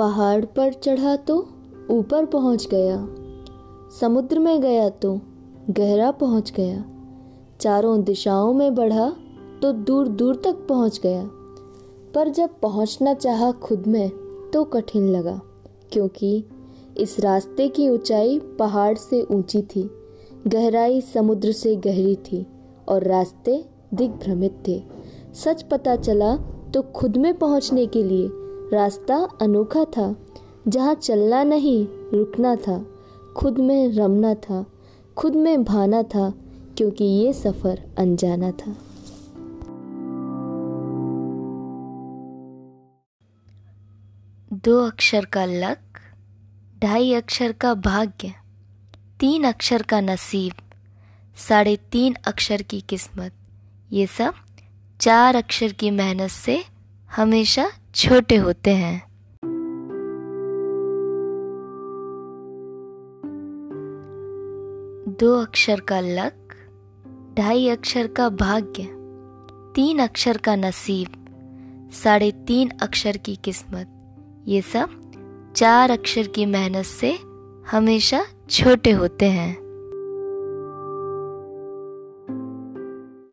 पहाड़ पर चढ़ा तो ऊपर पहुँच गया। समुद्र में गया तो गहरा पहुँच गया। चारों दिशाओं में बढ़ा तो दूर दूर तक पहुँच गया। पर जब पहुँचना चाहा खुद में तो कठिन लगा, क्योंकि इस रास्ते की ऊंचाई पहाड़ से ऊँची थी, गहराई समुद्र से गहरी थी और रास्ते दिग्भ्रमित थे। सच पता चला तो खुद में पहुँचने के लिए रास्ता अनोखा था, जहाँ चलना नहीं, रुकना था, खुद में रमना था, खुद में भाना था, क्योंकि ये सफ़र अनजाना था। दो अक्षर का लक, ढाई अक्षर का भाग्य, तीन अक्षर का नसीब, साढ़े तीन अक्षर की किस्मत, ये सब चार अक्षर की मेहनत से हमेशा छोटे होते हैं। दो अक्षर का लक, ढाई अक्षर का भाग्य, तीन अक्षर का नसीब, साढ़े तीन अक्षर की किस्मत। ये सब चार अक्षर की मेहनत से हमेशा छोटे होते हैं।